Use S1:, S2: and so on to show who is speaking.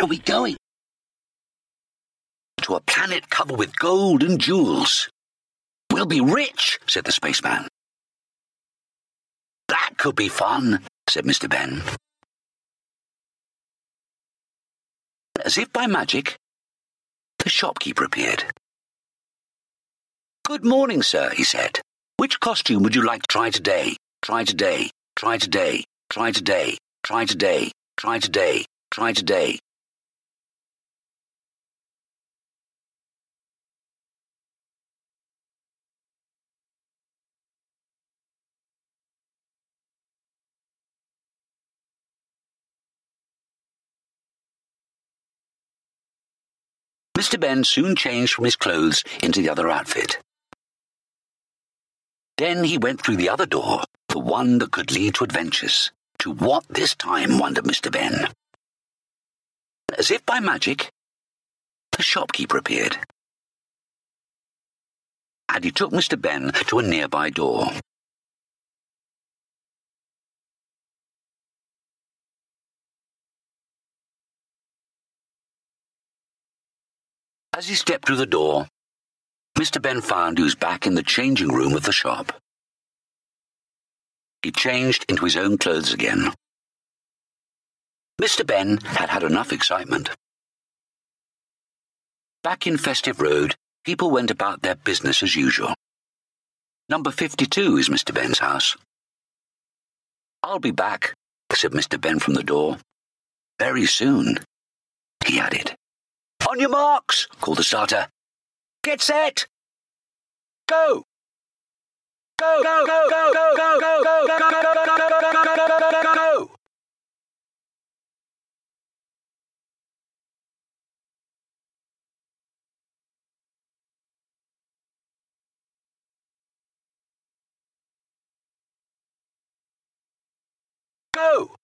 S1: Where are we going? To a planet covered with gold and jewels. We'll be rich, said the spaceman. That could be fun, said Mr. Benn. As if by magic, the shopkeeper appeared. Good morning, sir, he said. Which costume would you like to try today? Try today, try today, try today, try today, try today, try today. Mr. Benn soon changed from his clothes into the other outfit. Then he went through the other door, the one that could lead to adventures. To what this time, wondered Mr. Benn. As if by magic, the shopkeeper appeared. And he took Mr. Benn to a nearby door. As he stepped through the door, Mr. Benn found he was back in the changing room of the shop. He changed into his own clothes again. Mr. Benn had had enough excitement. Back in Festive Road, people went about their business as usual. Number 52 is Mr. Benn's house. I'll be back, said Mr. Benn from the door. Very soon, he added. On your marks, called the starter. Get set! Go! Go, go, go, go, go, go, go, go, go, go, go, go, go, go, go! Go!